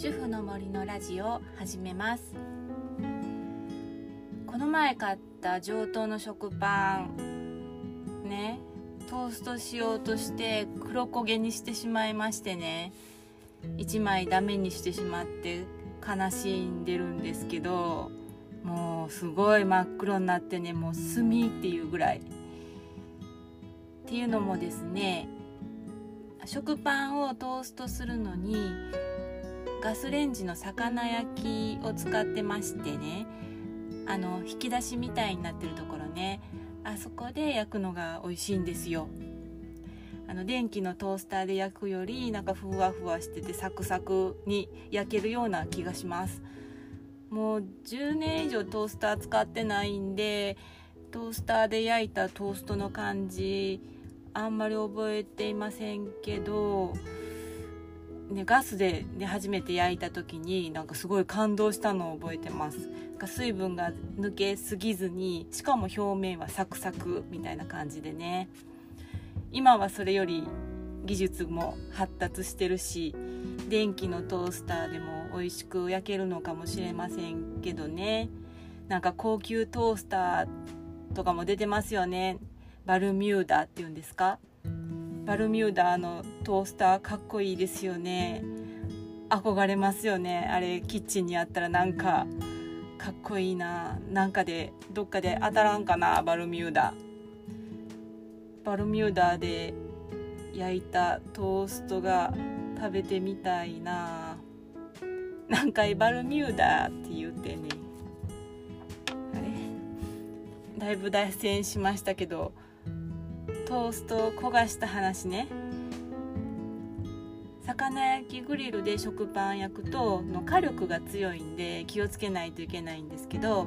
主婦の森のラジオ始めます。この前買った上等の食パンねトーストしようとして黒焦げにしてしまいましてね1枚ダメにしてしまって悲しんでるんですけどもうすごい真っ黒になってねもう炭っていうぐらい。っていうのもですね食パンをトーストするのにガスレンジの魚焼きを使ってましてね。あの引き出しみたいになってるところね。あそこで焼くのが美味しいんですよ。あの電気のトースターで焼くよりなんかふわふわしててサクサクに焼けるような気がします。もう10年以上トースター使ってないんでトースターで焼いたトーストの感じあんまり覚えていませんけど、ね、ガスで、ね、初めて焼いた時になんかすごい感動したのを覚えてます。なんか水分が抜けすぎずにしかも表面はサクサクみたいな感じでね。今はそれより技術も発達してるし電気のトースターでも美味しく焼けるのかもしれませんけどね。なんか高級トースターとかも出てますよね。バルミューダっていうんですか？バルミューダのトースターかっこいいですよね。憧れますよね。あれキッチンにあったらなんかかっこいいな。なんかでどっかで当たらんかなバルミューダ。バルミューダで焼いたトーストが食べてみたいな。何回バルミューダって言ってねあれ？だいぶ脱線しましたけど。トーストを焦がした話ね。魚焼きグリルで食パン焼くとの火力が強いんで気をつけないといけないんですけど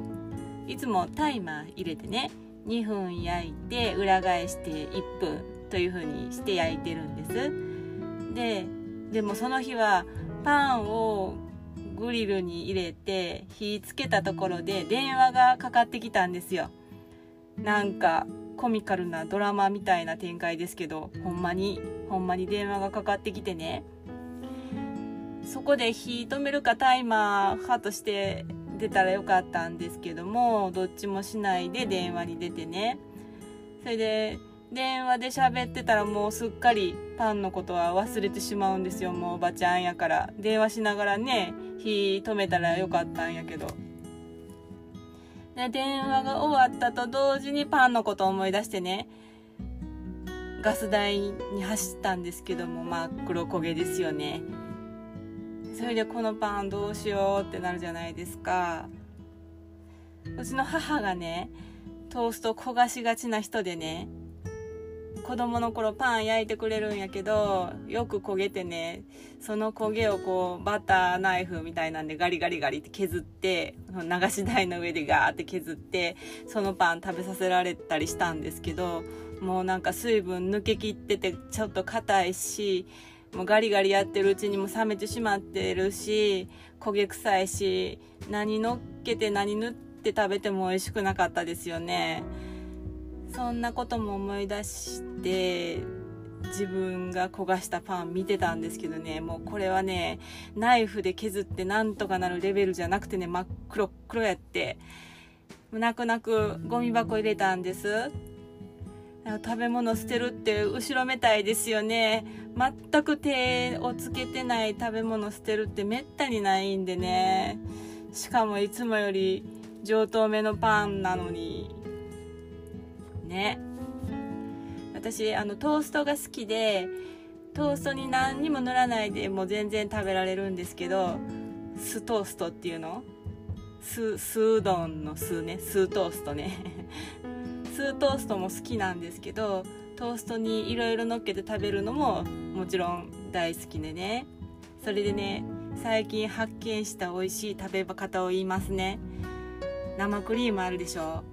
いつもタイマー入れてね2分焼いて裏返して1分という風にして焼いてるんです。ででもその日はパンをグリルに入れて火つけたところで電話がかかってきたんですよ。なんかコミカルなドラマみたいな展開ですけどほんまにほんまに電話がかかってきてね。そこで火止めるかタイマー派として出たらよかったんですけどもどっちもしないで電話に出てね。それで電話で喋ってたらもうすっかりパンのことは忘れてしまうんですよ。もうおばちゃんやから。電話しながらね火止めたらよかったんやけど。で電話が終わったと同時にパンのことを思い出してね。ガス台に走ったんですけども真っ黒焦げですよね。それでこのパンどうしようってなるじゃないですか。うちの母がねトースト焦がしがちな人でね子供の頃パン焼いてくれるんやけどよく焦げてねその焦げをこうバターナイフみたいなんでガリガリガリって削って流し台の上でガーって削ってそのパン食べさせられたりしたんですけどもうなんか水分抜けきっててちょっと硬いしもうガリガリやってるうちにも冷めてしまってるし焦げ臭いし何乗っけて何塗って食べても美味しくなかったですよね。そんなことも思い出して自分が焦がしたパン見てたんですけどね。もうこれはねナイフで削ってなんとかなるレベルじゃなくてね真っ黒黒やって泣く泣くゴミ箱入れたんです。食べ物捨てるって後ろめたいですよね。全く手をつけてない食べ物捨てるってめったにないんでね。しかもいつもより上等めのパンなのに。ね。私あのトーストが好きでトーストに何にも塗らないでも全然食べられるんですけど酢トーストっていうの？酢うどんの酢ね。酢トーストね。酢トーストも好きなんですけどトーストにいろいろ乗っけて食べるのももちろん大好きでね。それでね最近発見した美味しい食べ方を言いますね。生クリームあるでしょ？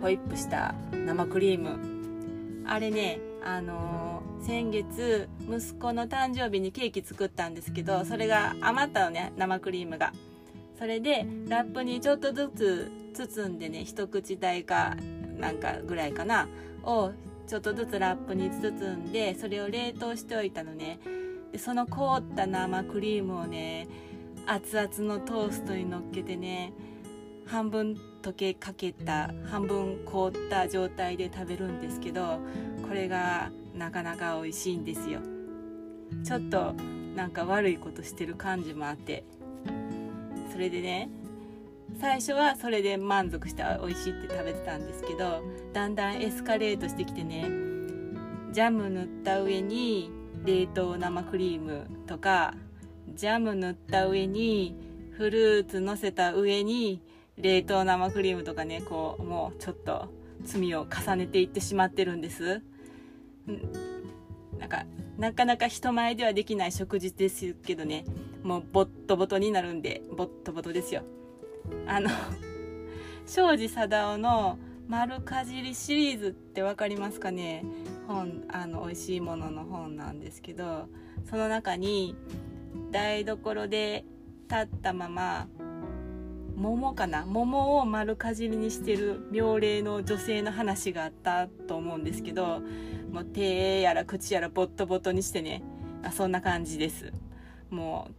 ホイップした生クリーム。あれねあのー、先月息子の誕生日にケーキ作ったんですけどそれが余ったのね生クリームが。それでラップにちょっとずつ包んでね一口大かなんかぐらいかなをちょっとずつラップに包んでそれを冷凍しておいたのね。でその凍った生クリームをね熱々のトーストに乗っけてね半分溶けかけた半分凍った状態で食べるんですけどこれがなかなか美味しいんですよ。ちょっとなんか悪いことしてる感じもあって。それでね最初はそれで満足して美味しいって食べてたんですけどだんだんエスカレートしてきてねジャム塗った上に冷凍生クリームとかジャム塗った上にフルーツ乗せた上に冷凍生クリームとかねこうもうちょっと罪を重ねていってしまってるんです。なんかなかなか人前ではできない食事ですけどね。もうボットボトになるんでボットボトですよ。あの庄司貞夫の「丸かじり」シリーズって分かりますかね？本あの美味しいものの本なんですけどその中に台所で立ったまま桃かな？桃を丸かじりにしてる妙齢の女性の話があったと思うんですけどもう手やら口やらボットボトにしてねあそんな感じです。もう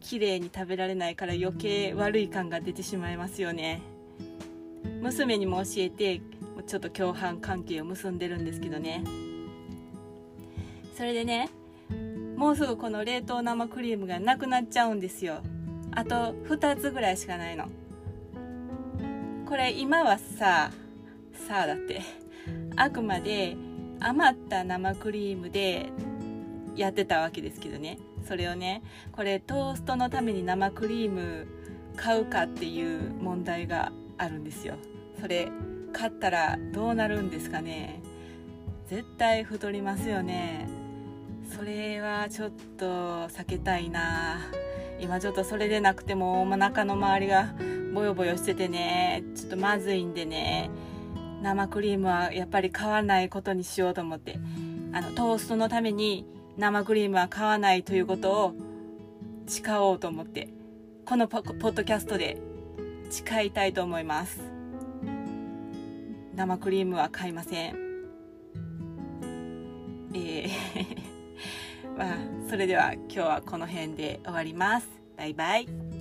綺麗に食べられないから余計悪い感が出てしまいますよね。娘にも教えてちょっと共犯関係を結んでるんですけどね。それでねもうすぐこの冷凍生クリームがなくなっちゃうんですよ。あと2つぐらいしかないの。これ今はささあだってあくまで余った生クリームでやってたわけですけどね。それをねこれトーストのために生クリーム買うかっていう問題があるんですよ。それ買ったらどうなるんですかね。絶対太りますよね。それはちょっと避けたいな。今ちょっとそれでなくてもお腹の周りがボヨボヨしててねちょっとまずいんでね生クリームはやっぱり買わないことにしようと思って。あのトーストのために生クリームは買わないということを誓おうと思ってこのポッドキャストで誓いたいと思います。生クリームは買いません。えーまあそれでは今日はこの辺で終わります。バイバイ。